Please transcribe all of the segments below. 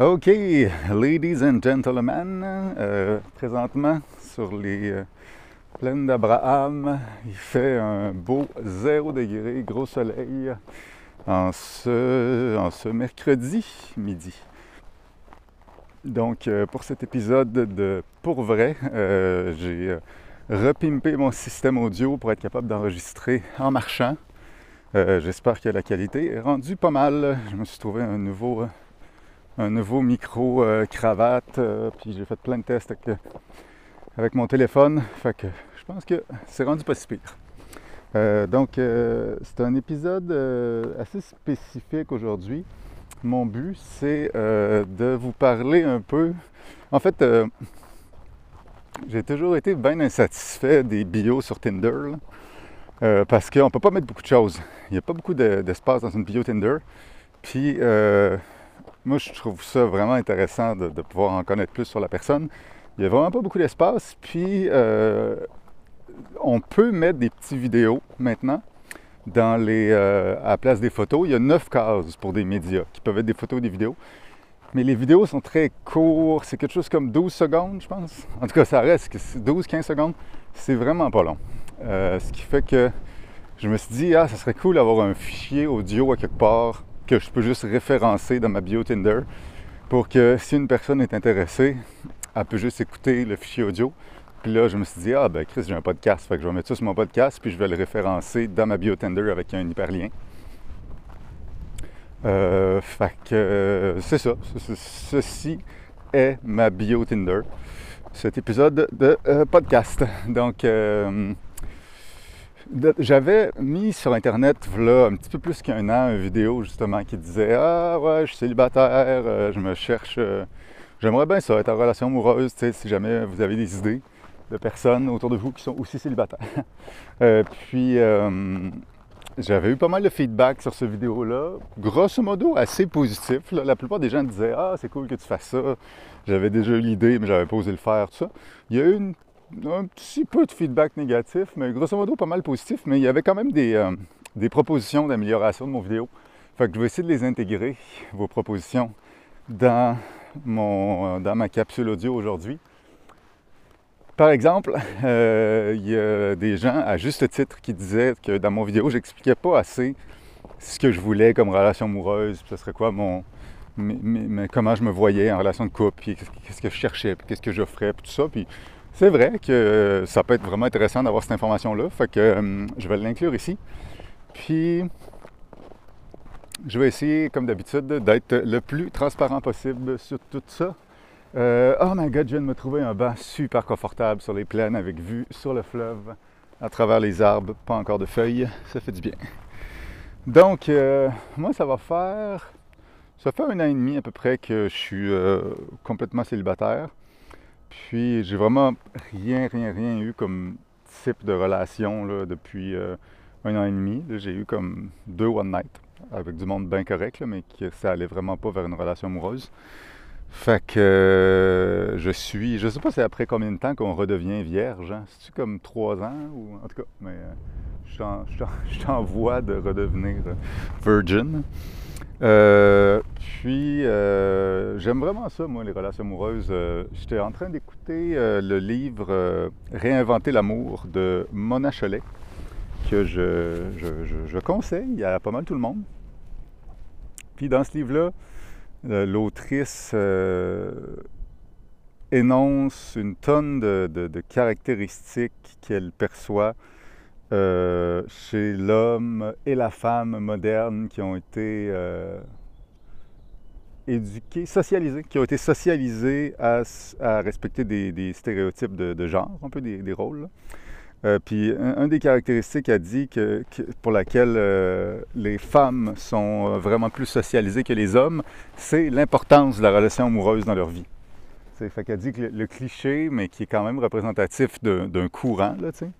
OK, ladies and gentlemen, euh, présentement sur les euh, plaines d'Abraham, il fait un beau 0 degré, gros soleil en ce, mercredi midi. Donc, euh, pour cet épisode de Pour vrai, j'ai repimpé mon système audio pour être capable d'enregistrer en marchant. J'espère que la qualité est rendue pas mal. Je me suis trouvé un nouveau nouveau micro euh, cravate. Euh, puis j'ai fait plein de tests avec, avec, mon téléphone. Fait que je pense que c'est rendu pas si pire. Euh, donc c'est un épisode assez spécifique aujourd'hui. Mon but c'est de vous parler un peu. En fait, j'ai toujours été bien insatisfait des bios sur Tinder. parce qu'on peut pas mettre beaucoup de choses. Il n'y a pas beaucoup d'espace dans une bio Tinder. Puis moi, je trouve ça vraiment intéressant de, pouvoir en connaître plus sur la personne. Il n'y a vraiment pas beaucoup d'espace. Puis, euh, on peut mettre des petites vidéos maintenant dans les, euh, à la place des photos. Il y a neuf cases pour des médias qui peuvent être des photos des vidéos. Mais les vidéos sont très courtes. C'est quelque chose comme 12 secondes, je pense. En tout cas, ça reste 12-15 secondes. C'est vraiment pas long. Euh, ce qui fait que je me suis dit, ah, ça serait cool d'avoir un fichier audio à quelque part que je peux juste référencer dans ma bio Tinder pour que si une personne est intéressée, elle peut juste écouter le fichier audio. Puis là, je me suis dit, ah ben Chris, j'ai un podcast, fait que je vais mettre ça sur mon podcast, puis je vais le référencer dans ma bio Tinder avec un hyperlien. Euh, fait que euh, c'est ça. Ceci est ma bio Tinder. Cet épisode de euh, podcast. Donc, euh, j'avais mis sur Internet, un petit peu plus qu'un an, une vidéo justement qui disait Ah ouais, je suis célibataire, euh, je me cherche. Euh, j'aimerais bien ça, être en relation amoureuse, si jamais vous avez des idées de personnes autour de vous qui sont aussi célibataires. Euh, puis, j'avais eu pas mal de feedback sur cette vidéo-là, grosso modo assez positif. La plupart des gens disaient Ah, c'est cool que tu fasses ça. J'avais déjà eu l'idée, mais j'avais pas osé le faire, tout ça. Il y a eu une un petit peu de feedback négatif, mais grosso modo pas mal positif, mais il y avait quand même des, euh, des propositions d'amélioration de mon vidéo. Fait que je vais essayer de les intégrer, vos propositions, dans, mon, dans ma capsule audio aujourd'hui. Par exemple, euh, il y a des gens à juste titre qui disaient que dans mon vidéo, j'expliquais pas assez ce que je voulais comme relation amoureuse, ce serait quoi mon, mais, comment je me voyais en relation de couple, puis qu'est-ce que je cherchais, puis qu'est-ce que j'offrais, puis tout ça. Puis c'est vrai que ça peut être vraiment intéressant d'avoir cette information-là, fait que euh, je vais l'inclure ici. Puis, je vais essayer, comme d'habitude, d'être le plus transparent possible sur tout ça. Euh, oh my god, je viens de me trouver un banc super confortable sur les plaines avec vue sur le fleuve, à travers les arbres, pas encore de feuilles, ça fait du bien. Donc, euh, moi, ça va faire. Ça fait un an et demi à peu près que je suis complètement célibataire. Puis j'ai vraiment rien, rien, rien eu comme type de relation là, depuis euh, un an et demi. J'ai eu comme deux one night avec du monde bien correct, mais que ça allait vraiment pas vers une relation amoureuse. Fait que euh, je suis, je sais pas c'est après combien de temps qu'on redevient vierge. Hein? C'est-tu comme trois ans ou en tout cas, mais euh, je suis de redevenir virgin. Euh, puis, euh, j'aime vraiment ça, moi, les relations amoureuses. Euh, j'étais en train d'écouter le livre Réinventer l'amour de Mona Cholet, que je, je, conseille à pas mal tout le monde. Puis, dans ce livre-là, l'autrice énonce une tonne de caractéristiques qu'elle perçoit euh, chez l'homme et la femme moderne qui ont été euh, éduqués, socialisés, qui ont été socialisés à, respecter des, stéréotypes de, genre, un peu des, rôles. Euh, puis, un, des caractéristiques a dit que, pour laquelle les femmes sont vraiment plus socialisées que les hommes, c'est l'importance de la relation amoureuse dans leur vie. C'est fait qu'elle dit que le, le, cliché, mais qui est quand même représentatif d'un courant, là, tu sais,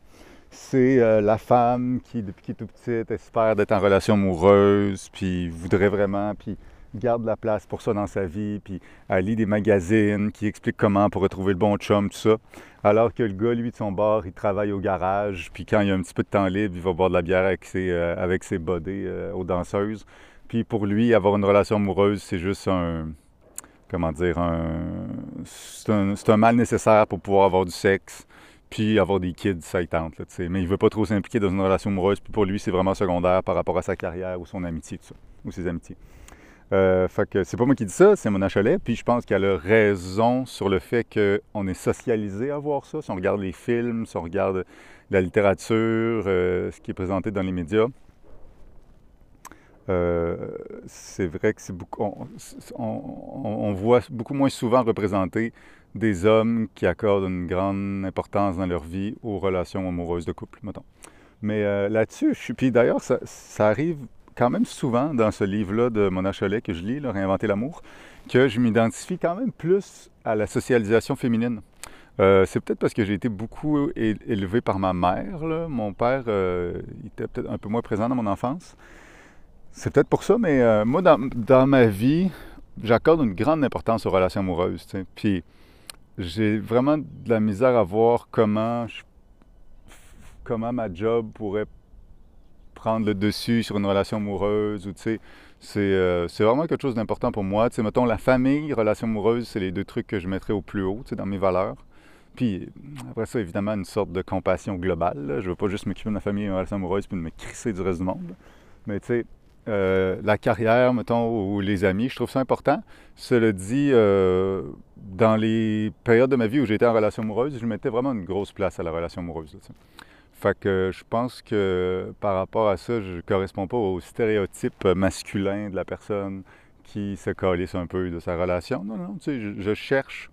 c'est euh, la femme qui, depuis qu'elle est tout petite, espère d'être en relation amoureuse, puis voudrait vraiment, puis garde la place pour ça dans sa vie, puis elle lit des magazines qui expliquent comment pour retrouver le bon chum, tout ça. Alors que le gars, lui, de son bord, il travaille au garage, puis quand il a un petit peu de temps libre, il va boire de la bière avec ses, euh, avec ses bodés euh, aux danseuses. Puis pour lui, avoir une relation amoureuse, c'est juste un, comment dire, c'est un, mal nécessaire pour pouvoir avoir du sexe, puis avoir des kids, ça il tente, là, mais il veut pas trop s'impliquer dans une relation amoureuse, puis pour lui, c'est vraiment secondaire par rapport à sa carrière ou son amitié, tout ça, ou ses amitiés. Euh, fait que c'est pas moi qui dis ça, c'est Mona Cholet, puis je pense qu'elle a raison sur le fait qu'on est socialisé à voir ça. Si on regarde les films, si on regarde la littérature, euh, ce qui est présenté dans les médias, euh, c'est vrai que c'est beaucoup. On, voit beaucoup moins souvent représenter des hommes qui accordent une grande importance dans leur vie aux relations amoureuses de couple, mettons. Mais euh, là-dessus, je suis. Puis d'ailleurs, ça, arrive quand même souvent dans ce livre-là de Mona Cholet que je lis, Réinventer l'amour, que je m'identifie quand même plus à la socialisation féminine. Euh, c'est peut-être parce que j'ai été beaucoup élevé par ma mère. Mon père était peut-être un peu moins présent dans mon enfance. C'est peut-être pour ça, mais euh, moi, dans, ma vie, j'accorde une grande importance aux relations amoureuses. Puis j'ai vraiment de la misère à voir comment, comment ma job pourrait prendre le dessus sur une relation amoureuse. Ou, c'est, euh, c'est vraiment quelque chose d'important pour moi. sais, mettons, la famille, relation amoureuse, c'est les deux trucs que je mettrais au plus haut dans mes valeurs. Puis après ça, évidemment, une sorte de compassion globale. Je ne veux pas juste m'occuper de ma famille et une relation amoureuse puis de me crisser du reste du monde. Mais tu sais, euh, la carrière, mettons, ou les amis, je trouve ça important. Cela dit, euh, dans les périodes de ma vie où j'étais en relation amoureuse, je mettais vraiment une grosse place à la relation amoureuse. fait que je pense que par rapport à ça, je ne corresponds pas au stéréotype masculin de la personne qui se calisse un peu de sa relation. Non, non, tu sais, je, je cherche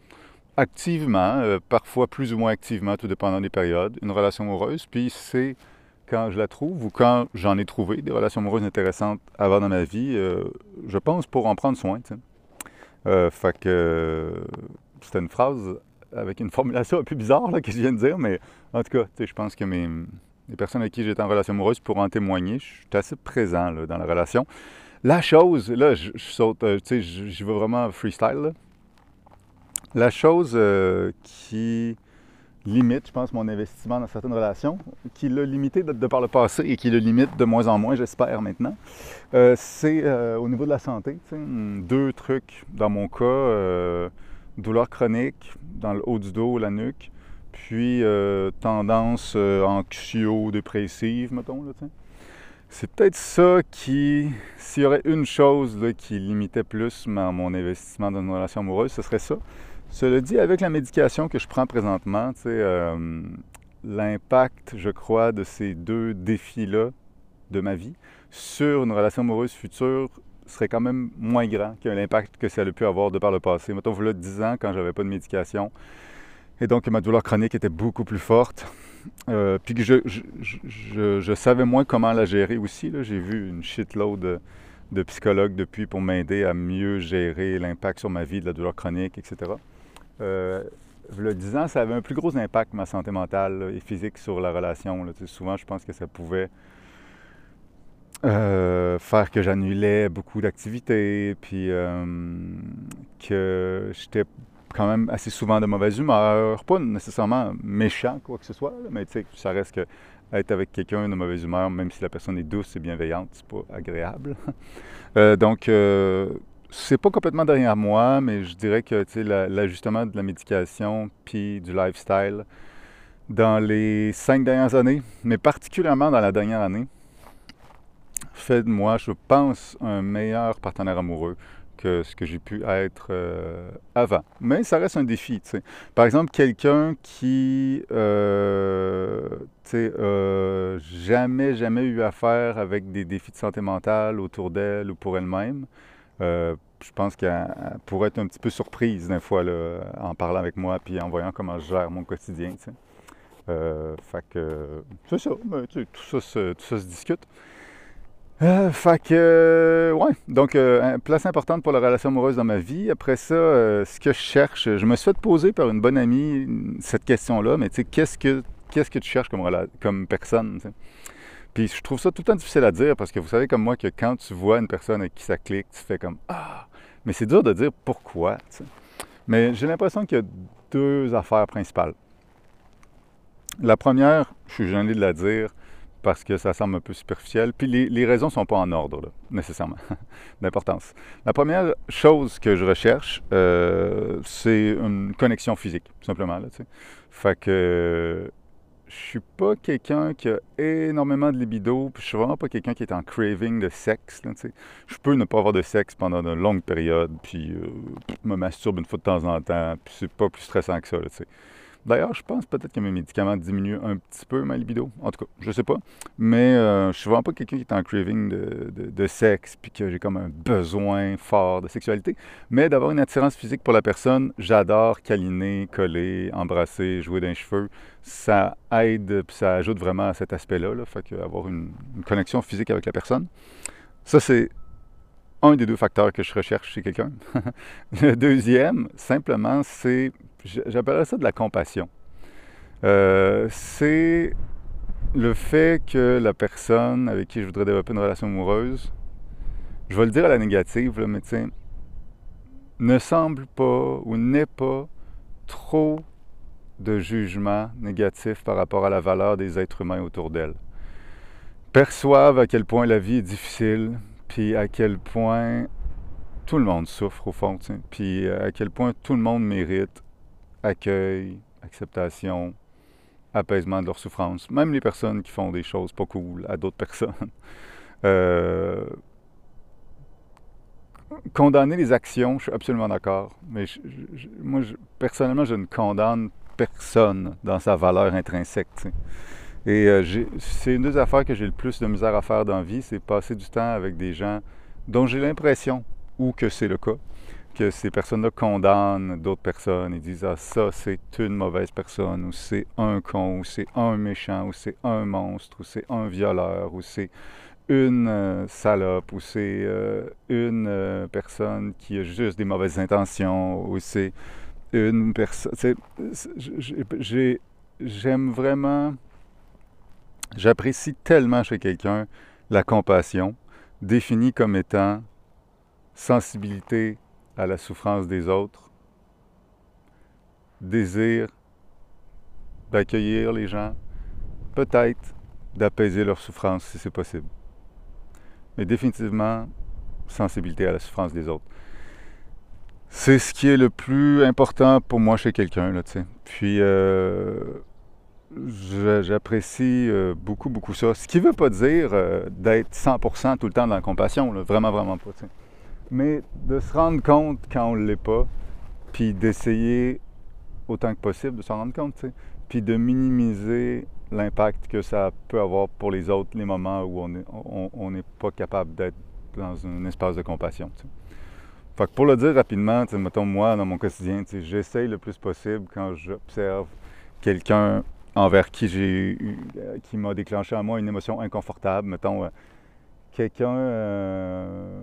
activement, euh, parfois plus ou moins activement, tout dépendant des périodes, une relation amoureuse. Puis c'est quand je la trouve ou quand j'en ai trouvé des relations amoureuses intéressantes avant dans ma vie, euh, je pense pour en prendre soin. Euh, fait que c'était une phrase avec une formulation un peu bizarre là, que je viens de dire, mais en tout cas, je pense que mes, les personnes avec qui j'étais en relation amoureuse pourront en témoigner. Je suis assez présent dans la relation. La chose, là, je, saute, euh, tu sais, je vais vraiment freestyle. La chose qui limite, je pense, mon investissement dans certaines relations, qui l'a limité de, par le passé et qui le limite de moins en moins, j'espère maintenant, euh, c'est euh, au niveau de la santé. Deux trucs dans mon cas, euh, douleur chronique dans le haut du dos, la nuque, puis tendance anxio-dépressive, mettons. C'est peut-être ça qui, s'il y aurait une chose qui limitait plus mon investissement dans une relation amoureuse, ce serait ça. Cela dit, avec la médication que je prends présentement, euh, l'impact, je crois, de ces deux défis-là de ma vie sur une relation amoureuse future serait quand même moins grand que l'impact que ça a pu avoir de par le passé. Mettons, voilà 10 ans, quand j'avais pas de médication, et donc ma douleur chronique était beaucoup plus forte. Euh, puis je, savais moins comment la gérer aussi. J'ai vu une shitload de, de psychologues depuis pour m'aider à mieux gérer l'impact sur ma vie de la douleur chronique, etc euh, le 10 ans, ça avait un plus gros impact, ma santé mentale et physique, sur la relation. Souvent, je pense que ça pouvait euh, faire que j'annulais beaucoup d'activités, puis euh, que j'étais quand même assez souvent de mauvaise humeur. Pas nécessairement méchant, quoi que ce soit, mais tu sais, ça reste que être avec quelqu'un de mauvaise humeur, même si la personne est douce et bienveillante, c'est pas agréable. donc, c'est pas complètement derrière moi, mais je dirais que l'ajustement de la médication puis du lifestyle dans les cinq dernières années, mais particulièrement dans la dernière année, fait de moi, je pense, un meilleur partenaire amoureux que ce que j'ai pu être euh, avant. Mais ça reste un défi. Par exemple, quelqu'un qui euh, euh, jamais, jamais eu affaire avec des défis de santé mentale autour d'elle ou pour elle-même, euh, je pense qu'elle pourrait être un petit peu surprise d'un fois là, en parlant avec moi puis en voyant comment je gère mon quotidien. Euh, fait que c'est ça, tout, ça se, tout ça se discute. Euh, fait que, ouais, donc place importante pour la relation amoureuse dans ma vie. Après ça, ce que je cherche, je me suis fait poser par une bonne amie cette question-là, mais tu sais, qu'est-ce que, qu'est-ce que tu cherches comme, comme personne? Puis je trouve ça tout le temps difficile à dire parce que vous savez comme moi que quand tu vois une personne avec qui ça clique, tu fais comme Ah! Mais c'est dur de dire pourquoi. Mais j'ai l'impression qu'il y a deux affaires principales. La première, je suis gêné de la dire, parce que ça semble un peu superficiel. Puis les, raisons ne sont pas en ordre, nécessairement, d'importance. La première chose que je recherche, euh, c'est une connexion physique, tout simplement. Là, fait que je suis pas quelqu'un qui a énormément de libido, puis je suis vraiment pas quelqu'un qui est en craving de sexe. Je peux ne pas avoir de sexe pendant une longue période, puis euh, me masturbe une fois de temps en temps, puis c'est pas plus stressant que ça. D'ailleurs, je pense peut-être que mes médicaments diminuent un petit peu ma libido. En tout cas, je sais pas. Mais euh, je suis vraiment pas quelqu'un qui est en craving de, sexe, puis que j'ai comme un besoin fort de sexualité. Mais d'avoir une attirance physique pour la personne, j'adore câliner, coller, embrasser, jouer d'un cheveu. Ça aide, puis ça ajoute vraiment à cet aspect-là. Là. Fait qu'avoir une, une connexion physique avec la personne. Ça, c'est un des deux facteurs que je recherche chez quelqu'un. le deuxième, simplement, c'est, j'appellerais ça de la compassion. Euh, c'est le fait que la personne avec qui je voudrais développer une relation amoureuse, je vais le dire à la négative, mais tiens, ne semble pas ou n'est pas trop de jugement négatif par rapport à la valeur des êtres humains autour d'elle. Perçoivent à quel point la vie est difficile, puis à quel point tout le monde souffre au fond, puis à quel point tout le monde mérite accueil, acceptation, apaisement de leur souffrance. Même les personnes qui font des choses pas cool à d'autres personnes. Euh, condamner les actions, je suis absolument d'accord, mais moi, personnellement, je ne condamne personne dans sa valeur intrinsèque. Et euh, c'est une des affaires que j'ai le plus de misère à faire dans la vie, c'est passer du temps avec des gens dont j'ai l'impression, ou que c'est le cas, que ces personnes-là condamnent d'autres personnes et disent Ah, ça, c'est une mauvaise personne, ou c'est un con, ou c'est un méchant, ou c'est un monstre, ou c'est un violeur, ou c'est une euh, salope, ou c'est euh, une personne qui a juste des mauvaises intentions, ou c'est une personne. J'aime vraiment J'apprécie tellement chez quelqu'un la compassion, définie comme étant sensibilité à la souffrance des autres, désir d'accueillir les gens, peut-être d'apaiser leur souffrance si c'est possible. Mais définitivement, sensibilité à la souffrance des autres. C'est ce qui est le plus important pour moi chez quelqu'un, là, tu sais. Puis, euh, J'apprécie euh, beaucoup, beaucoup ça. Ce qui ne veut pas dire euh, d'être 100% tout le temps dans la compassion, vraiment, vraiment pas. Mais de se rendre compte quand on ne l'est pas, puis d'essayer autant que possible de s'en rendre compte, puis de minimiser l'impact que ça peut avoir pour les autres, les moments où on n'est pas capable d'être dans un espace de compassion. Fait que pour le dire rapidement, mettons moi, dans mon quotidien, j'essaye le plus possible quand j'observe quelqu'un envers qui j'ai euh, qui m'a déclenché à moi une émotion inconfortable. Mettons, euh, quelqu'un euh,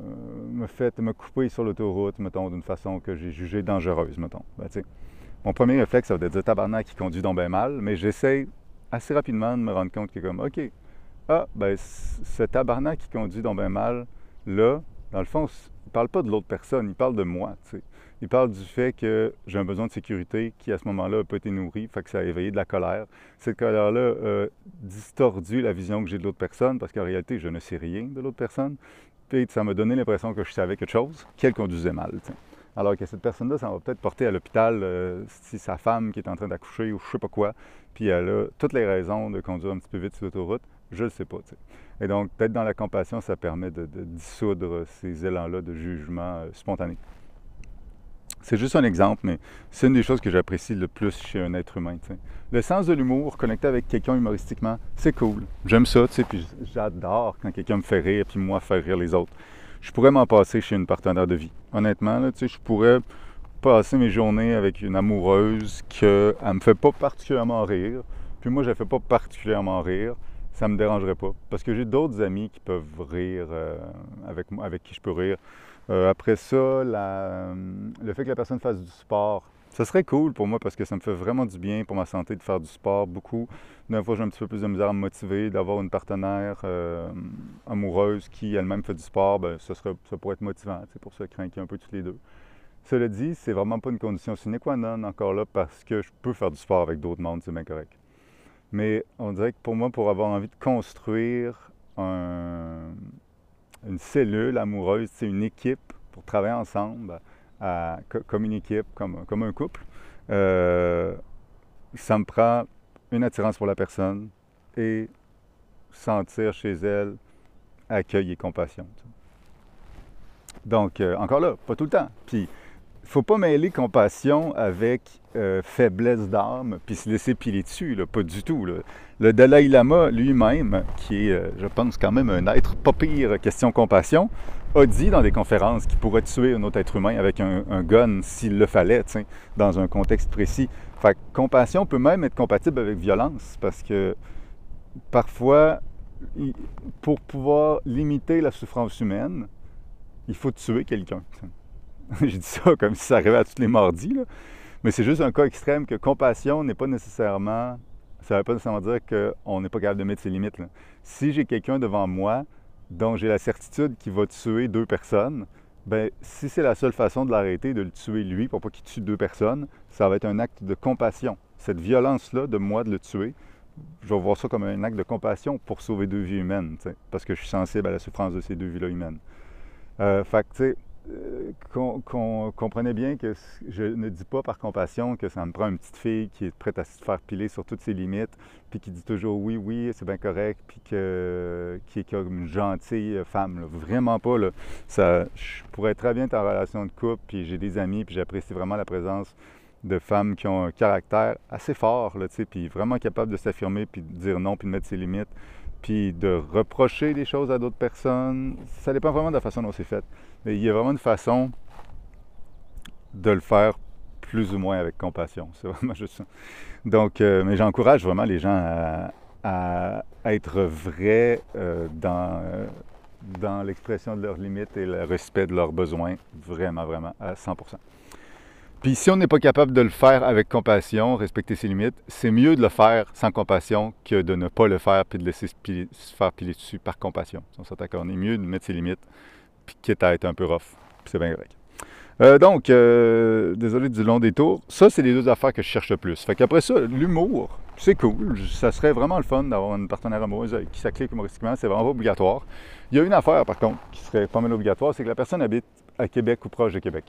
me fait me couper sur l'autoroute, mettons, d'une façon que j'ai jugée dangereuse, mettons. Ben, mon premier réflexe, ça va être de tabarnak qui conduit donc bien mal, mais j'essaie assez rapidement de me rendre compte que comme, OK, ah, ben, ce tabarnak qui conduit donc bien mal, là, dans le fond, il parle pas de l'autre personne, il parle de moi, sais. Il parle du fait que j'ai un besoin de sécurité qui, à ce moment-là, n'a pas été nourri, fait que ça a éveillé de la colère. Cette colère-là a distordu la vision que j'ai de l'autre personne, parce qu'en réalité, je ne sais rien de l'autre personne. Puis ça m'a donné l'impression que je savais quelque chose, qu'elle conduisait mal. Alors que cette personne-là, ça va peut-être porter à l'hôpital euh, si sa femme qui est en train d'accoucher ou je sais pas quoi, puis elle a toutes les raisons de conduire un petit peu vite sur l'autoroute, je ne sais pas. Et donc, peut-être dans la compassion, ça permet de, dissoudre ces élans-là de jugement euh, spontané. C'est juste un exemple, mais c'est une des choses que j'apprécie le plus chez un être humain. Le sens de l'humour, connecté avec quelqu'un humoristiquement, c'est cool. J'aime ça, puis j'adore quand quelqu'un me fait rire, puis moi faire rire les autres. Je pourrais m'en passer chez une partenaire de vie. Honnêtement, là, je pourrais passer mes journées avec une amoureuse qu'elle ne me fait pas particulièrement rire, puis moi, je ne fais pas particulièrement rire. Ça ne me dérangerait pas. Parce que j'ai d'autres amis qui peuvent rire, euh, avec, avec qui je peux rire. Euh, après ça, euh, le fait que la personne fasse du sport, ça serait cool pour moi parce que ça me fait vraiment du bien pour ma santé de faire du sport beaucoup. D'un fois, j'ai un petit peu plus de misère à me motiver, d'avoir une partenaire euh, amoureuse qui elle-même fait du sport, ben, ça, serait, pourrait être motivant pour se craquer un peu tous les deux. Cela dit, c'est vraiment pas une condition sine qua non encore là parce que je peux faire du sport avec d'autres mondes, c'est bien correct. Mais on dirait que pour moi, pour avoir envie de construire une cellule amoureuse, c'est une équipe pour travailler ensemble, comme une équipe, comme, un couple, euh, ça me prend une attirance pour la personne et sentir chez elle accueil et compassion. Donc, euh, encore là, pas tout le temps. Puis, faut pas mêler compassion avec euh, faiblesse d'âme, puis se laisser piler dessus, là, pas du tout. Le Dalai Lama lui-même, qui est, euh, je pense, quand même un être pas pire question compassion, a dit dans des conférences qu'il pourrait tuer un autre être humain avec un, gun s'il le fallait, dans un contexte précis. Fait que compassion peut même être compatible avec violence, parce que parfois, pour pouvoir limiter la souffrance humaine, il faut tuer quelqu'un. Je dis ça comme si ça arrivait à tous les mardis, mais c'est juste un cas extrême que compassion n'est pas nécessairement, ça ne veut pas nécessairement dire qu'on n'est pas capable de mettre ses limites. Si j'ai quelqu'un devant moi dont j'ai la certitude qu'il va tuer deux personnes, ben si c'est la seule façon de l'arrêter, de le tuer lui pour pas qu'il tue deux personnes, ça va être un acte de compassion. Cette violence-là de moi de le tuer, je vais voir ça comme un acte de compassion pour sauver deux vies humaines, parce que je suis sensible à la souffrance de ces deux vies-là humaines. Euh, fait que, tu sais, euh, qu'on comprenait bien que je ne dis pas par compassion que ça me prend une petite fille qui est prête à se faire piler sur toutes ses limites, puis qui dit toujours oui, oui, c'est bien correct, puis que, qui est comme une gentille femme. Vraiment pas. Là. Ça, je pourrais très bien être en relation de couple, puis j'ai des amis, puis j'apprécie vraiment la présence de femmes qui ont un caractère assez fort, là, puis vraiment capable de s'affirmer, puis de dire non, puis de mettre ses limites, puis de reprocher des choses à d'autres personnes. Ça dépend vraiment de la façon dont c'est fait. Mais il y a vraiment une façon de le faire plus ou moins avec compassion. C'est vraiment juste ça. Donc, euh, mais j'encourage vraiment les gens à, être vrais euh, dans, euh, dans l'expression de leurs limites et le respect de leurs besoins, vraiment, vraiment, à 100% puis si on n'est pas capable de le faire avec compassion, respecter ses limites, c'est mieux de le faire sans compassion que de ne pas le faire puis de laisser se, faire piler dessus par compassion. On est mieux de mettre ses limites, puis quitte à être un peu rough. C'est bien correct. Euh, donc, euh, désolé du long détour. Ça, c'est les deux affaires que je cherche le plus. Fait qu'après ça, l'humour, c'est cool. Ça serait vraiment le fun d'avoir une partenaire amoureuse qui ça clique humoristiquement. C'est vraiment obligatoire. Il y a une affaire, par contre, qui serait pas mal obligatoire, c'est que la personne habite à Québec ou proche de Québec.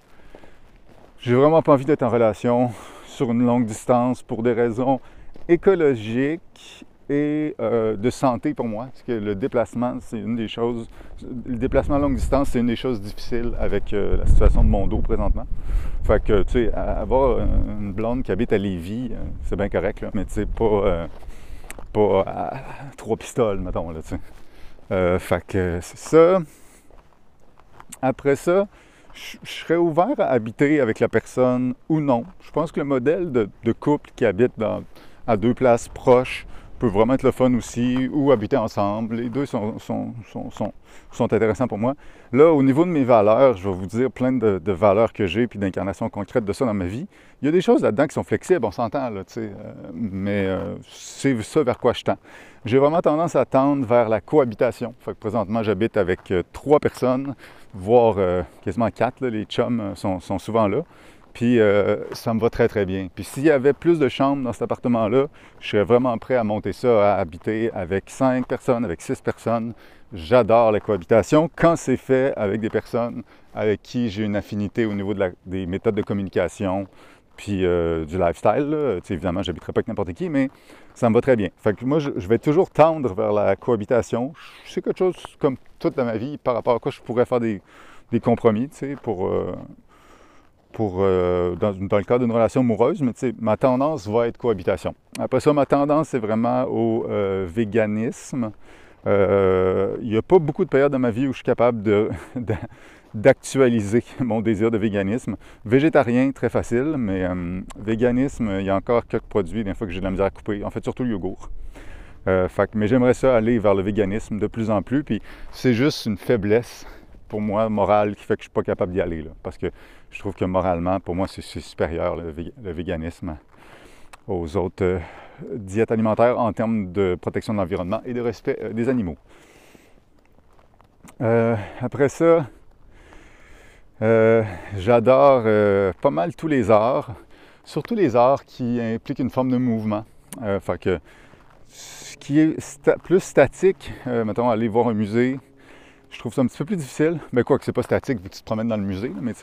J'ai vraiment pas envie d'être en relation sur une longue distance pour des raisons écologiques et euh, de santé pour moi. Parce que le déplacement, c'est une des choses. Le déplacement à longue distance, c'est une des choses difficiles avec euh, la situation de mon dos présentement. Fait que, tu sais, avoir une blonde qui habite à Lévis, euh, c'est bien correct, là, mais tu sais, pas, pas à trois pistoles, mettons, là, tu sais. fait que c'est ça. Après ça, je, serais ouvert à habiter avec la personne ou non. Je pense que le modèle de, couple qui habite à deux places proches peut vraiment être le fun aussi, ou habiter ensemble. Les deux sont, sont, sont, intéressants pour moi. Là, au niveau de mes valeurs, je vais vous dire plein de, valeurs que j'ai, puis d'incarnations concrètes de ça dans ma vie. Il y a des choses là-dedans qui sont flexibles, on s'entend, là, tu sais, euh, mais euh, c'est ça vers quoi je tends. J'ai vraiment tendance à tendre vers la cohabitation. Fait que présentement, j'habite avec euh, trois personnes, voire quasiment quatre. les chums sont, sont souvent là. Puis euh, ça me va très très bien. Puis s'il y avait plus de chambres dans cet appartement-là, je serais vraiment prêt à monter ça, à habiter avec cinq personnes, avec six personnes. J'adore la cohabitation quand c'est fait avec des personnes avec qui j'ai une affinité au niveau des méthodes de communication, puis euh, du lifestyle. Évidemment, je n'habiterai pas avec n'importe qui, mais ça me va très bien. Fait que moi, je, vais toujours tendre vers la cohabitation. C'est quelque chose comme toute ma vie par rapport à quoi je pourrais faire des, compromis, pour... Euh, euh, dans, le cadre d'une relation amoureuse, mais ma tendance va être cohabitation. Après ça, ma tendance, c'est vraiment au euh, véganisme. Euh, il n'y a pas beaucoup de périodes dans ma vie où je suis capable d'actualiser mon désir de véganisme. Végétarien, très facile, mais véganisme, il y a encore quelques produits, des fois que j'ai de la misère à couper. En fait, surtout le yogourt. mais j'aimerais ça aller vers le véganisme de plus en plus, puis c'est juste une faiblesse pour moi morale qui fait que je ne suis pas capable d'y aller. Là, parce que je trouve que moralement, pour moi, c'est supérieur le, véganisme aux autres euh, diètes alimentaires en termes de protection de l'environnement et de respect euh, des animaux. Euh, après ça, j'adore pas mal tous les arts, surtout les arts qui impliquent une forme de mouvement. que Ce qui est plus statique, mettons, aller voir un musée, je trouve ça un petit peu plus difficile. Mais quoi que c'est pas statique vu que tu te promènes dans le musée, mais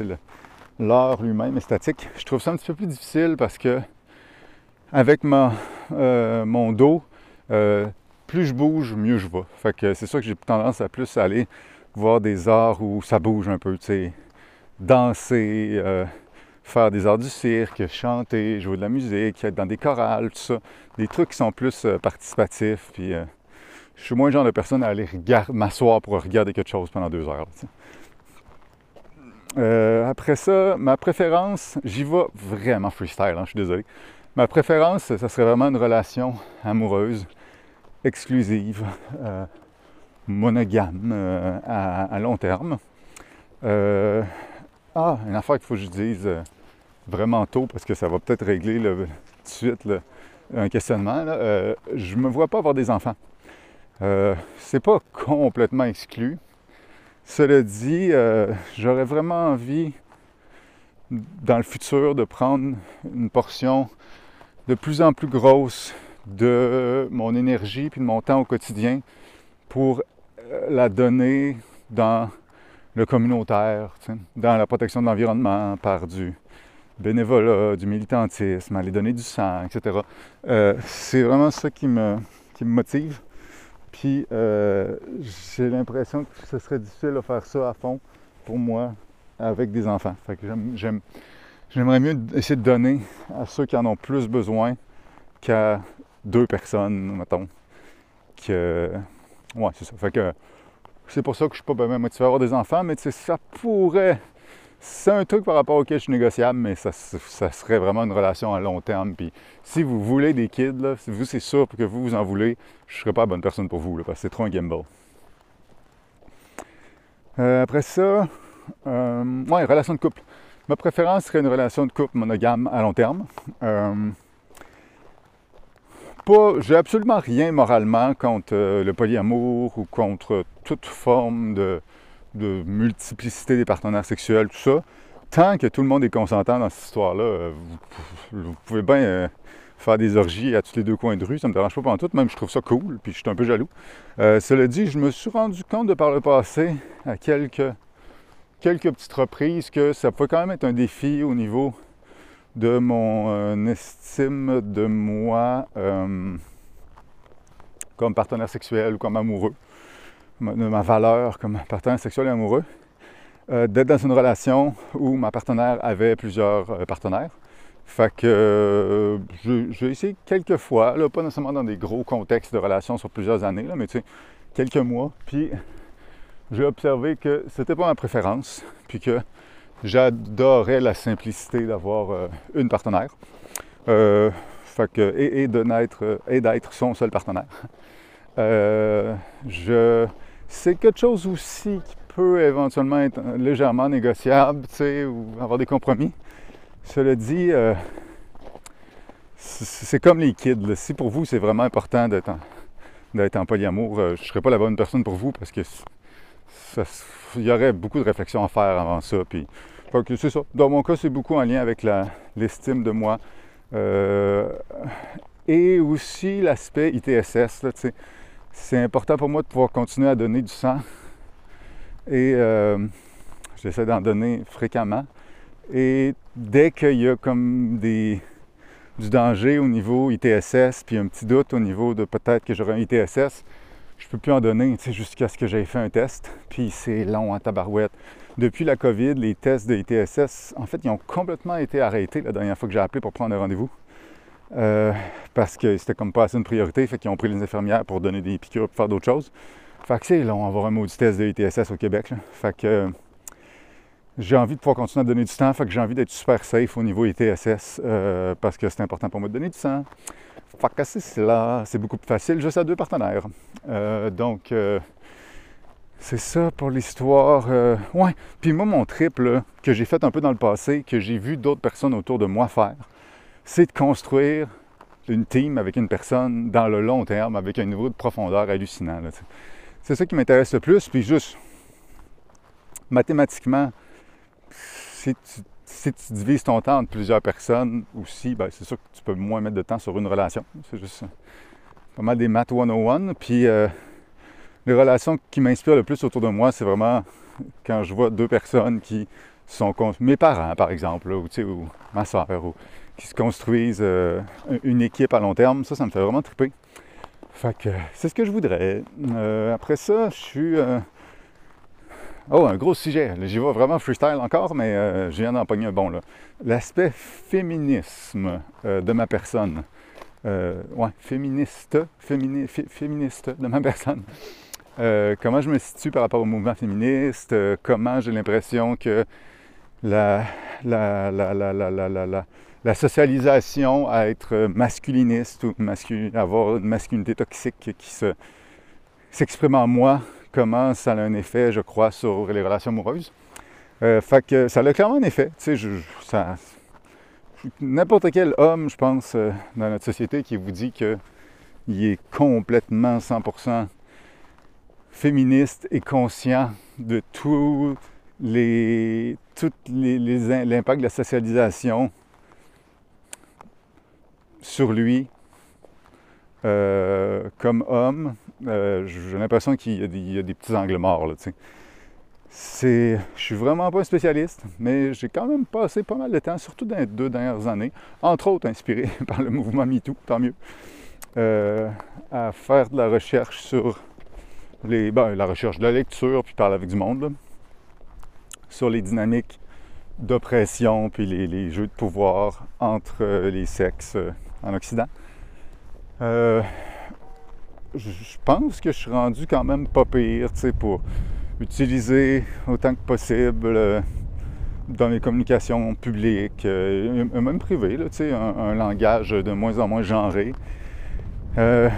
l'art lui-même est statique. Je trouve ça un petit peu plus difficile parce que avec euh, mon dos, euh, plus je bouge, mieux je vais. C'est ça que j'ai tendance à plus aller voir des arts où ça bouge un peu, tu sais, danser, euh, faire des arts du cirque, chanter, jouer de la musique, être dans des chorales, tout ça. Des trucs qui sont plus participatifs, puis je suis moins le genre de personne à aller m'asseoir pour regarder quelque chose pendant deux heures. Euh, après ça, ma préférence, j'y vais vraiment freestyle, hein, je suis désolé. Ma préférence, ça serait vraiment une relation amoureuse, exclusive, euh, monogame, euh, à, long terme. ah, une affaire qu'il faut que je dise vraiment tôt parce que ça va peut-être régler tout de suite un questionnement. je me vois pas avoir des enfants. Euh, c'est pas complètement exclu. Cela dit, euh, j'aurais vraiment envie dans le futur de prendre une portion de plus en plus grosse de mon énergie puis de mon temps au quotidien pour euh, la donner dans le communautaire, dans la protection de l'environnement par du bénévolat, du militantisme, aller donner du sang, etc. c'est vraiment ça qui me, qui me motive. Puis euh, j'ai l'impression que ce serait difficile de faire ça à fond pour moi avec des enfants. Fait que j'aimerais mieux essayer de donner à ceux qui en ont plus besoin qu'à deux personnes, mettons. Que... Ouais, c'est ça. Fait que c'est pour ça que je suis pas bien motivé à avoir des enfants, mais ça pourrait c'est un truc par rapport auquel je suis négociable, mais ça, serait vraiment une relation à long terme. Puis si vous voulez des kids, si vous c'est sûr que vous vous en voulez, je ne serais pas la bonne personne pour vous, parce que c'est trop un gamble. Euh, après ça, euh, ouais, relation de couple. Ma préférence serait une relation de couple monogame à long terme. Euh, pas, j'ai absolument rien moralement contre euh, le polyamour ou contre toute forme de, de multiplicité des partenaires sexuels, tout ça, tant que tout le monde est consentant dans cette histoire-là, euh, vous, pouvez bien euh, faire des orgies à tous les deux coins de rue, ça me dérange pas pendant tout, même je trouve ça cool, puis je suis un peu jaloux. Euh, cela dit, je me suis rendu compte de par le passé, à quelques, quelques petites reprises, que ça peut quand même être un défi au niveau de mon estime de moi comme partenaire sexuel ou comme amoureux de ma valeur comme partenaire sexuel et amoureux, euh, d'être dans une relation où ma partenaire avait plusieurs euh, partenaires. Fait que euh, j'ai essayé quelques fois, là, pas nécessairement dans des gros contextes de relations sur plusieurs années, là, mais tu sais, quelques mois, puis j'ai observé que c'était pas ma préférence, puis que j'adorais la simplicité d'avoir une partenaire. et, d'être son seul partenaire. C'est quelque chose aussi qui peut éventuellement être légèrement négociable, tu sais, ou avoir des compromis. Cela dit, euh, c'est comme les kids. Si pour vous, c'est vraiment important d'être en, polyamour, euh, je ne serais pas la bonne personne pour vous parce que il y aurait beaucoup de réflexions à faire avant ça. Puis, c'est ça. Dans mon cas, c'est beaucoup en lien avec l'estime de moi. Euh, et aussi l'aspect ITSS, tu sais c'est important pour moi de pouvoir continuer à donner du sang. Et euh, j'essaie d'en donner fréquemment. Et dès qu'il y a comme du danger au niveau ITSS, puis un petit doute au niveau de peut-être que j'aurai un ITSS, je peux plus en donner jusqu'à ce que j'aie fait un test. Puis c'est long en tabarouette. Depuis la COVID, les tests de ITSS, en fait, ils ont complètement été arrêtés la dernière fois que j'ai appelé pour prendre un rendez-vous. Euh, parce que c'était comme pas assez une priorité, fait qu'ils ont pris les infirmières pour donner des piqûres pour faire d'autres choses. Fait que c'est long avoir un maudit test de ITSS au Québec. Fait que euh, j'ai envie de pouvoir continuer à donner du temps, fait que j'ai envie d'être super safe au niveau ITSS euh, parce que c'est important pour moi de donner du sang. Fait que c'est là, c'est beaucoup plus facile juste à deux partenaires. donc c'est ça pour l'histoire. ouais. Puis moi, mon triple que j'ai fait un peu dans le passé, que j'ai vu d'autres personnes autour de moi faire, c'est de construire une team avec une personne dans le long terme, avec un niveau de profondeur hallucinant. C'est ça qui m'intéresse le plus. Puis juste, mathématiquement, si tu, divises ton temps entre plusieurs personnes aussi, ben, c'est sûr que tu peux moins mettre de temps sur une relation. C'est juste ça. pas mal des maths 101. Puis euh, les relations qui m'inspirent le plus autour de moi, c'est vraiment quand je vois deux personnes qui sont mes parents, par exemple, ou, ou ma soeur, qui se construisent euh, une équipe à long terme. Ça, ça me fait vraiment triper. Fait que c'est ce que je voudrais. Euh, après ça, je suis. Oh, un gros sujet. J'y vais vraiment freestyle encore, mais je viens d'en pogner un bon. L'aspect féminisme de ma personne. ouais, féministe, féministe de ma personne. Euh, comment je me situe par rapport au mouvement féministe, euh, comment j'ai l'impression que la, la, la, socialisation à être masculiniste ou avoir une masculinité toxique qui se, s'exprime en moi, comment ça a un effet, je crois, sur les relations amoureuses. Euh, fait que ça a clairement un effet. Tu sais, n'importe quel homme, je pense, dans notre société qui vous dit qu'il est complètement 100% féministe et conscient de tous les, l'impact de la socialisation sur lui euh, comme homme, euh, j'ai l'impression qu'il y, a des petits angles morts. Là, c'est, je suis vraiment pas un spécialiste, mais j'ai quand même passé pas mal de temps, surtout dans les deux dernières années, entre autres inspiré par le mouvement MeToo, tant mieux, euh, à faire de la recherche sur ben, la recherche de la lecture, puis parler avec du monde, sur les dynamiques d'oppression, puis les, jeux de pouvoir entre les sexes en Occident. Euh, je pense que je suis rendu quand même pas pire, pour utiliser autant que possible dans les communications publiques, même privées, un, un, langage de moins en moins genré. je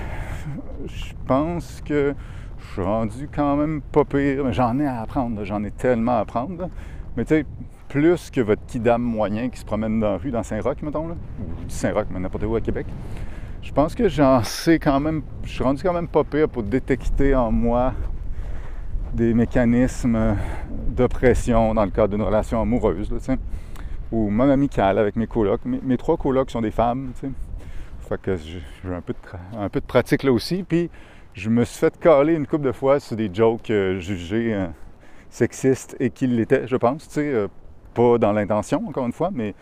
pense que je suis rendu quand même pas pire. J'en ai à apprendre, j'en ai tellement à apprendre. Mais tu sais, plus que votre kidam moyen qui se promène dans la rue dans Saint-Roch, mettons, là, ou Saint-Roch, mais n'importe où à Québec. Je pense que j'en sais quand même, je suis rendu quand même pas pire pour détecter en moi des mécanismes d'oppression dans le cadre d'une relation amoureuse, ou même amicale avec mes colocs. Mes, trois colocs sont des femmes, tu sais. Fait que j'ai un peu, de, pratique là aussi. Puis je me suis fait caler une couple de fois sur des jokes euh, jugés euh, sexistes et qu'ils l'étaient, je pense. Tu sais, euh, pas dans l'intention, encore une fois, mais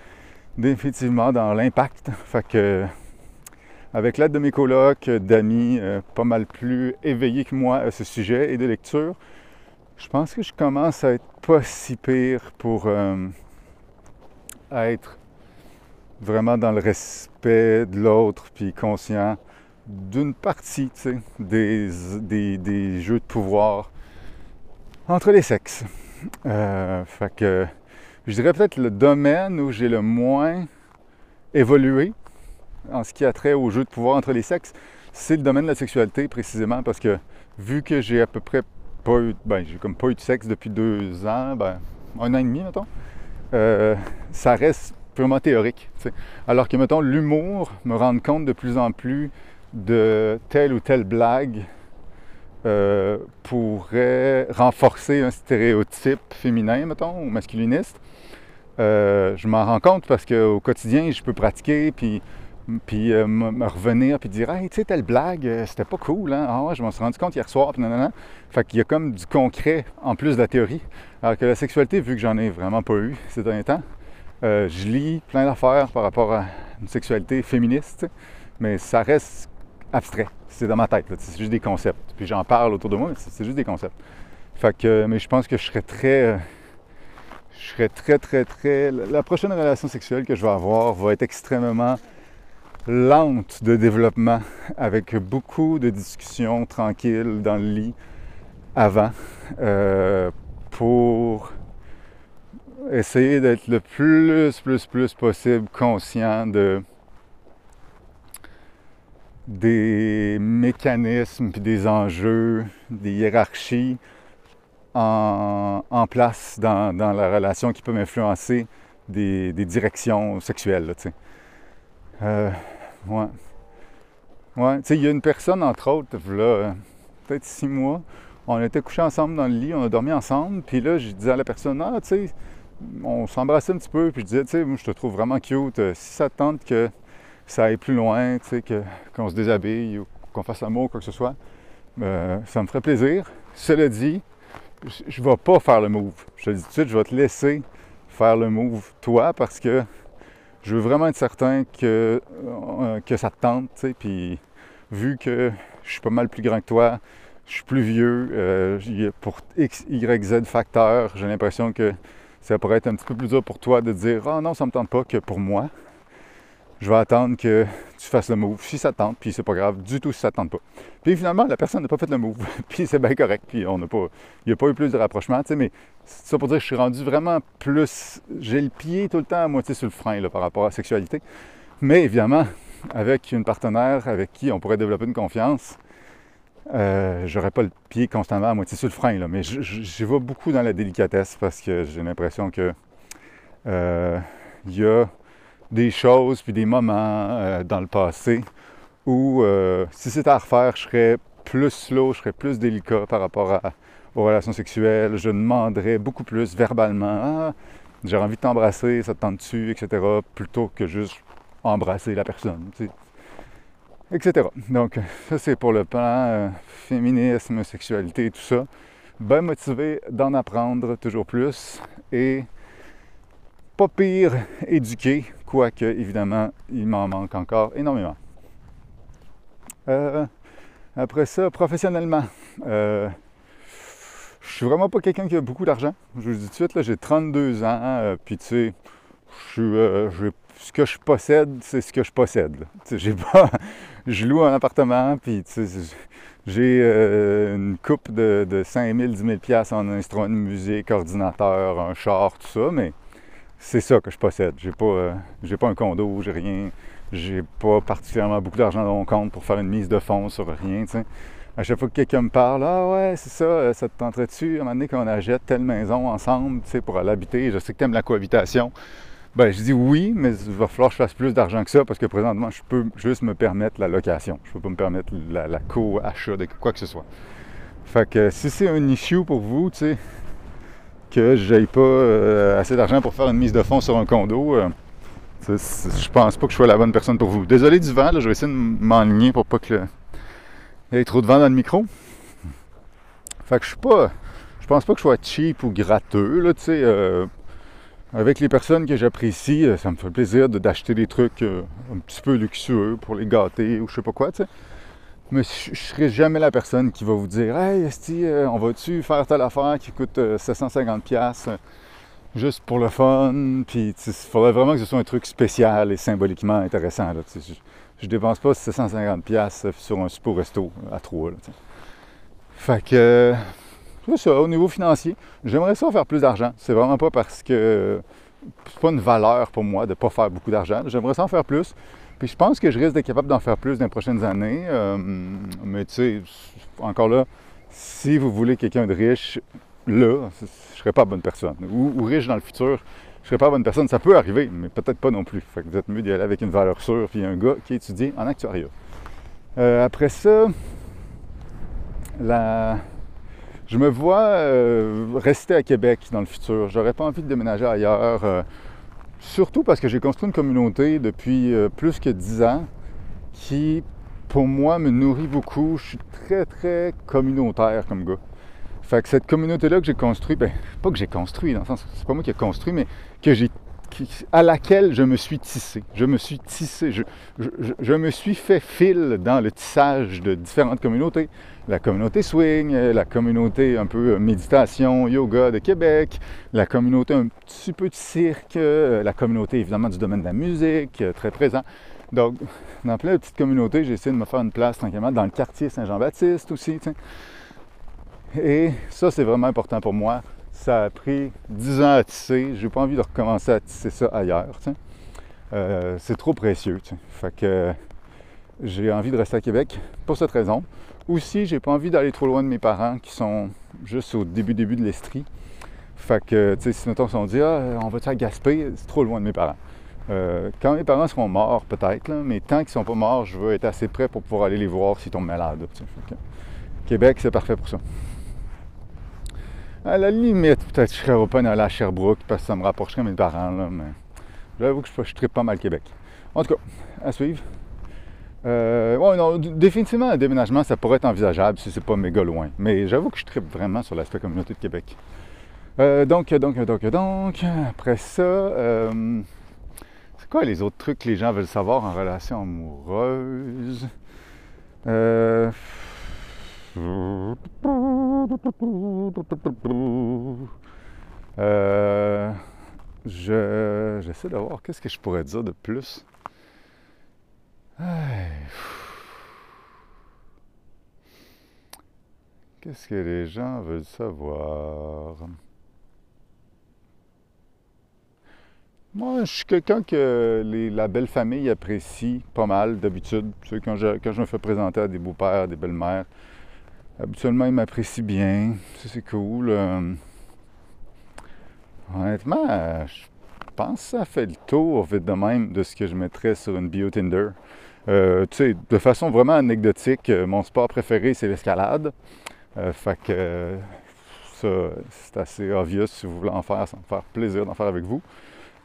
définitivement dans l'impact. Fait que, avec l'aide de mes colocs, d'amis pas mal plus éveillés que moi à ce sujet et de lecture, je pense que je commence à être pas si pire pour être vraiment dans le respect de l'autre, puis conscient d'une partie des, des, jeux de pouvoir entre les sexes. Euh, fait que je dirais peut-être le domaine où j'ai le moins évolué en ce qui a trait aux jeux de pouvoir entre les sexes, c'est le domaine de la sexualité précisément parce que vu que j'ai à peu près pas eu, ben, j'ai comme pas eu de sexe depuis deux ans, ben, un an et demi, mettons, euh, ça reste purement théorique. Alors que, mettons, l'humour, me rendre compte de plus en plus de telle ou telle blague euh, pourrait renforcer un stéréotype féminin, mettons, ou masculiniste. Euh, je m'en rends compte parce qu'au quotidien, je peux pratiquer, puis, puis euh, me revenir, puis dire Hey, tu sais, telle blague, c'était pas cool, hein? Ah, je m'en suis rendu compte hier soir, puis nanana. Fait qu'il y a comme du concret en plus de la théorie. Alors que la sexualité, vu que j'en ai vraiment pas eu ces derniers temps, je lis plein d'affaires par rapport à une sexualité féministe, mais ça reste abstrait. C'est dans ma tête. C'est juste des concepts. Puis j'en parle autour de moi, mais c'est juste des concepts. Fait que, mais je pense que je serais très. Je serais très, très, très. La prochaine relation sexuelle que je vais avoir va être extrêmement lente de développement, avec beaucoup de discussions tranquilles dans le lit avant, euh, pour essayer d'être le plus, plus, plus possible conscient de des mécanismes, des enjeux, des hiérarchies en, place dans, la relation qui peut m'influencer des, directions sexuelles. Euh, ouais. Ouais, tu sais, il y a une personne, entre autres, là, peut-être six mois, on était couchés ensemble dans le lit, on a dormi ensemble, puis là, je disais à la personne, ah, tu sais, on s'embrassait un petit peu, puis je disais, tu sais, moi, je te trouve vraiment cute, si ça te tente que ça aille plus loin, tu sais, qu'on se déshabille ou qu'on fasse l'amour, quoi que ce soit, euh, ça me ferait plaisir. Cela dit, je ne vais pas faire le move. Je te dis tout de suite, je vais te laisser faire le move toi parce que je veux vraiment être certain que, euh, que ça te tente, puis vu que je suis pas mal plus grand que toi, je suis plus vieux, euh, pour X, Y, Z facteurs, j'ai l'impression que ça pourrait être un petit peu plus dur pour toi de dire Ah non, ça me tente pas que pour moi je vais attendre que tu fasses le move si ça te tente, puis c'est pas grave du tout si ça te tente pas. Puis finalement, la personne n'a pas fait le move, puis c'est bien correct, puis on n'a pas, il n'y a pas eu plus de rapprochement, tu sais, mais c'est ça pour dire que je suis rendu vraiment plus, j'ai le pied tout le temps à moitié sur le frein là, par rapport à la sexualité. Mais évidemment, avec une partenaire avec qui on pourrait développer une confiance, euh, j'aurais pas le pied constamment à moitié sur le frein, là, mais je, vais beaucoup dans la délicatesse parce que j'ai l'impression que euh, il y a des choses puis des moments euh, dans le passé où euh, si c'était à refaire, je serais plus slow, je serais plus délicat par rapport aux relations sexuelles. Je demanderais beaucoup plus verbalement ah, j'ai envie de t'embrasser, ça te tente dessus, etc. plutôt que juste embrasser la personne. Etc. Donc, ça c'est pour le plan euh, féminisme, sexualité, tout ça. Bien motivé d'en apprendre toujours plus et pas pire éduqué quoique évidemment il m'en manque encore énormément. Euh, après ça, professionnellement, euh, je suis vraiment pas quelqu'un qui a beaucoup d'argent. Je vous dis tout de suite, j'ai 32 ans, euh, puis tu sais, ce que je possède, c'est ce que je possède. J'ai pas, je loue un appartement, puis j'ai une coupe de, de 5 000, 10 000 en instrument de musique, ordinateur, un char, tout ça, mais c'est ça que je possède. J'ai pas, euh, j'ai pas un condo, j'ai rien. J'ai pas particulièrement beaucoup d'argent dans mon compte pour faire une mise de fonds sur rien. sais. À chaque fois que quelqu'un me parle, ah ouais, c'est ça, euh, ça te tenterait-tu à un moment donné qu'on achète telle maison ensemble pour l'habiter? Je sais que tu aimes la cohabitation. Ben, je dis oui, mais il va falloir que je fasse plus d'argent que ça parce que présentement, je peux juste me permettre la location. Je peux pas me permettre la, la co-achat de quoi que ce soit. Fait que si c'est un issue pour vous, tu sais, que j'aille pas euh, assez d'argent pour faire une mise de fonds sur un condo, euh, je pense pas que je sois la bonne personne pour vous. Désolé du vent, je vais essayer de m'enligner pour pas que il y ait trop de vent dans le micro. Fait que je suis pas. Je pense pas que je sois cheap ou gratteux, là. Euh, avec les personnes que j'apprécie, ça me fait plaisir d'acheter des trucs un petit peu luxueux pour les gâter ou je sais pas quoi. Mais je ne serai jamais la personne qui va vous dire Hey, Esti, euh, on va-tu faire telle affaire qui coûte 750$ euh, juste pour le fun? Puis il faudrait vraiment que ce soit un truc spécial et symboliquement intéressant. je, ne dépense pas 750$ sur un super resto à trois. fait que ça, au niveau financier, j'aimerais ça faire plus d'argent. C'est vraiment pas parce que c'est pas une valeur pour moi de ne pas faire beaucoup d'argent. J'aimerais ça en faire plus. Puis je pense que je risque d'être capable d'en faire plus dans les prochaines années. Euh, mais tu sais, encore là, si vous voulez quelqu'un de riche, là, je ne serais pas la bonne personne. Ou, riche dans le futur, je ne serais pas la bonne personne. Ça peut arriver, mais peut-être pas non plus. Fait que vous êtes mieux d'y aller avec une valeur sûre, puis un gars qui étudie en actuariat. Euh, après ça, je me vois euh, rester à Québec dans le futur. J'aurais pas envie de déménager ailleurs. Surtout parce que j'ai construit une communauté depuis euh, plus que dix ans qui, pour moi, me nourrit beaucoup. Je suis très, très communautaire comme gars. Fait que cette communauté-là que j'ai construite, ben, pas que j'ai construit, dans le sens, c'est pas moi qui ai construit, mais que j'ai à laquelle je me suis tissé. Je me suis tissé, je, me suis fait fil dans le tissage de différentes communautés. La communauté swing, la communauté un peu méditation, yoga de Québec, la communauté un petit peu de cirque, la communauté évidemment du domaine de la musique, très présent. Donc, dans plein de petites communautés, j'ai essayé de me faire une place tranquillement dans le quartier Saint-Jean-Baptiste aussi. Et ça, c'est vraiment important pour moi ça a pris 10 ans à tisser. J'ai pas envie de recommencer à tisser ça ailleurs. Euh, c'est trop précieux. Fait que j'ai envie de rester à Québec pour cette raison. Aussi, j'ai pas envie d'aller trop loin de mes parents qui sont juste au début début de l'estrie. Fait que, tu sais, si mettons, on dit, ah, on va-tu à Gaspé, c'est trop loin de mes parents. Euh, quand mes parents seront morts, peut-être, mais tant qu'ils sont pas morts, je veux être assez prêt pour pouvoir aller les voir s'ils tombent malades. Québec, c'est parfait pour ça. À la limite, peut-être que je serais open à la Sherbrooke parce que ça me rapprocherait mes parents, mais j'avoue que je, je pas mal Québec. En tout cas, à suivre. Euh, non, définitivement, un déménagement, ça pourrait être envisageable si c'est pas méga loin. Mais j'avoue que je tripe vraiment sur l'aspect communauté de Québec. Euh, donc, donc, donc, donc, après ça, euh, c'est quoi les autres trucs que les gens veulent savoir en relation amoureuse? Euh, je, j'essaie de voir qu'est-ce que je pourrais dire de plus. Qu'est-ce que les gens veulent savoir? Moi, je suis quelqu'un que la belle famille apprécie pas mal d'habitude. Quand, je, quand je me fais présenter à des beaux-pères, des belles-mères, habituellement, ils m'apprécient bien. C'est cool. Euh, honnêtement, je pense que ça fait le tour, vite de même, de ce que je mettrais sur une bio Tinder. Euh, tu sais, de façon vraiment anecdotique, euh, mon sport préféré, c'est l'escalade. Fait que ça, c'est assez obvious si vous voulez en faire, ça me faire plaisir d'en faire avec vous.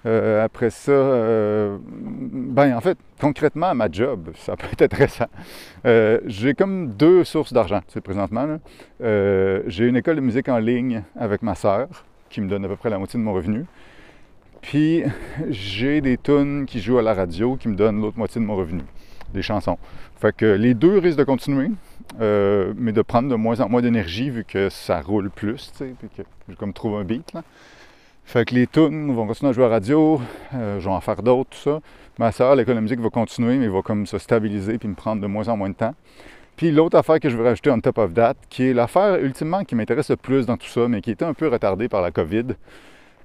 Euh, après ça, euh, ben en fait, concrètement, ma job, ça peut être intéressant. Euh, j'ai comme deux sources d'argent, tu sais, présentement. j'ai une école de musique en ligne avec ma sœur, qui me donne à peu près la moitié de mon revenu. Puis j'ai des tunes qui jouent à la radio, qui me donnent l'autre moitié de mon revenu, des chansons. Fait que les deux risquent de continuer, mais de prendre de moins en moins d'énergie vu que ça roule plus, tu sais, puis que je comme trouve un beat. Là. Fait que les tunes vont continuer à jouer à radio, euh, je vais en faire d'autres, tout ça. Ma soeur, l'école de musique va continuer, mais va comme se stabiliser puis me prendre de moins en moins de temps. Puis l'autre affaire que je veux rajouter on top of that, qui est l'affaire ultimement qui m'intéresse le plus dans tout ça, mais qui était un peu retardée par la COVID,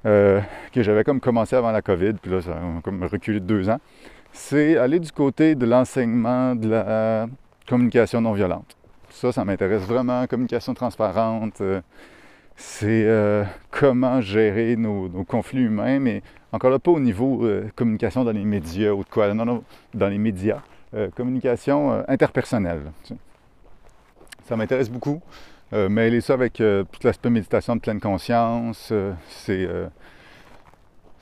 euh, que j'avais comme commencé avant la COVID, puis là, ça a comme reculé de deux ans, c'est aller du côté de l'enseignement de la communication non violente. Ça, ça m'intéresse vraiment, communication transparente. Euh, c'est euh, comment gérer nos, conflits humains, mais encore là, pas au niveau euh, communication dans les médias ou de quoi, non, non, dans les médias, communication interpersonnelle. Ça m'intéresse beaucoup. mêler ça avec tout l'aspect méditation de pleine conscience, c'est,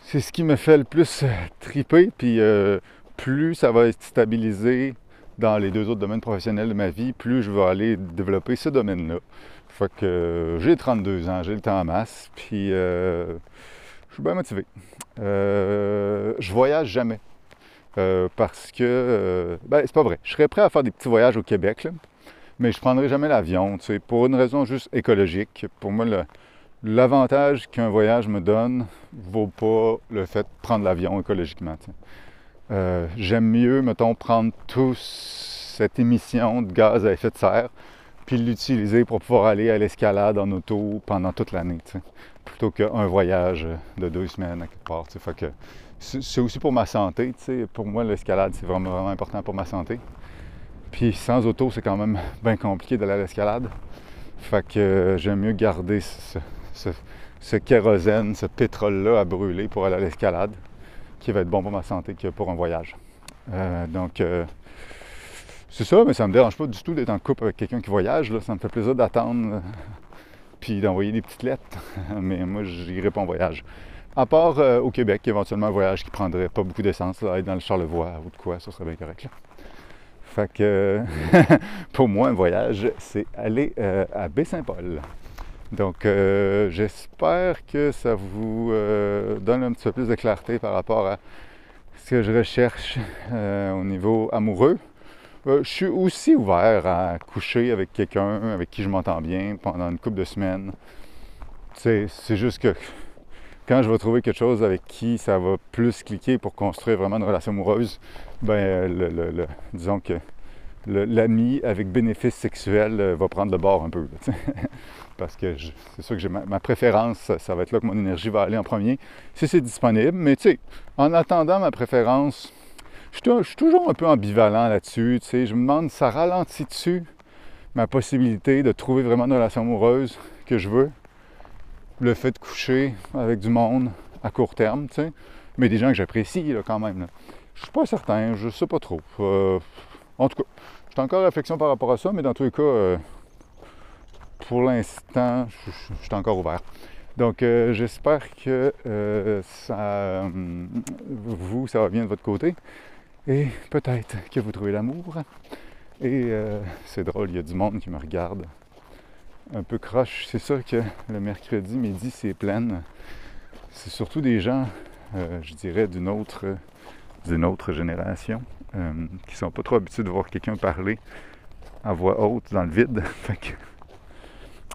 c'est ce qui me fait le plus triper, puis plus ça va être stabilisé dans les deux autres domaines professionnels de ma vie, plus je vais aller développer ce domaine-là. Fait que euh, j'ai 32 ans, j'ai le temps en masse, puis euh, je suis bien motivé. Euh, je voyage jamais. parce que, ben, c'est pas vrai. Je serais prêt à faire des petits voyages au Québec, mais je prendrai jamais l'avion, tu sais, pour une raison juste écologique. Pour moi, l'avantage qu'un voyage me donne vaut pas le fait de prendre l'avion écologiquement. J'aime mieux, mettons, prendre toute cette émission de gaz à effet de serre puis l'utiliser pour pouvoir aller à l'escalade en auto pendant toute l'année, plutôt qu'un voyage de deux semaines à quelque part. C'est aussi pour ma santé. Pour moi, l'escalade, c'est vraiment, vraiment important pour ma santé. Puis sans auto, c'est quand même bien compliqué d'aller à l'escalade. Fait que euh, j'aime mieux garder ce, kérosène, ce pétrole-là à brûler pour aller à l'escalade, qui va être bon pour ma santé pour un voyage. Euh, donc, euh, c'est ça, mais ça me dérange pas du tout d'être en couple avec quelqu'un qui voyage. Là. Ça me fait plaisir d'attendre euh, puis d'envoyer des petites lettres. mais moi, j'irai pas en voyage. À part euh, au Québec, éventuellement un voyage qui prendrait pas beaucoup d'essence, être dans le Charlevoix ou de quoi, ça serait bien correct. Là. Fait que pour moi, un voyage, c'est aller à Baie-Saint-Paul. Donc j'espère que ça vous donne un petit peu plus de clarté par rapport à ce que je recherche au niveau amoureux. Euh, je suis aussi ouvert à coucher avec quelqu'un avec qui je m'entends bien pendant une couple de semaines. C'est juste que quand je vais trouver quelque chose avec qui ça va plus cliquer pour construire vraiment une relation amoureuse, ben disons que l'ami avec bénéfice sexuel euh, va prendre le bord un peu. Parce que c'est sûr que j'ai ma, préférence, ça, va être là que mon énergie va aller en premier, si c'est disponible. Mais tu sais, en attendant ma préférence, je suis toujours un peu ambivalent là-dessus. Tu sais, je me demande, ça ralentit-tu ma possibilité de trouver vraiment une relation amoureuse que je veux? Le fait de coucher avec du monde à court terme, tu sais, mais des gens que j'apprécie quand même. Je suis pas certain, je sais pas trop. Euh, en tout cas, je suis encore en réflexion par rapport à ça, mais dans tous les cas, euh, pour l'instant, je, suis encore ouvert. Donc, euh, j'espère que ça, vous, ça va bien de votre côté. Et peut-être que vous trouvez l'amour. Et euh, c'est drôle, il y a du monde qui me regarde un peu croche. C'est sûr que le mercredi midi, c'est plein. C'est surtout des gens, euh, je dirais, d'une autre, d'une autre génération, euh, qui sont pas trop habitués de voir quelqu'un parler à voix haute dans le vide. fait que,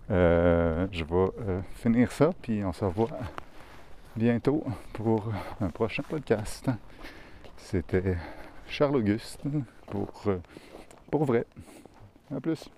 je vais finir ça, puis on se revoit bientôt pour un prochain podcast. C'était Charles Auguste pour, pour vrai. À plus.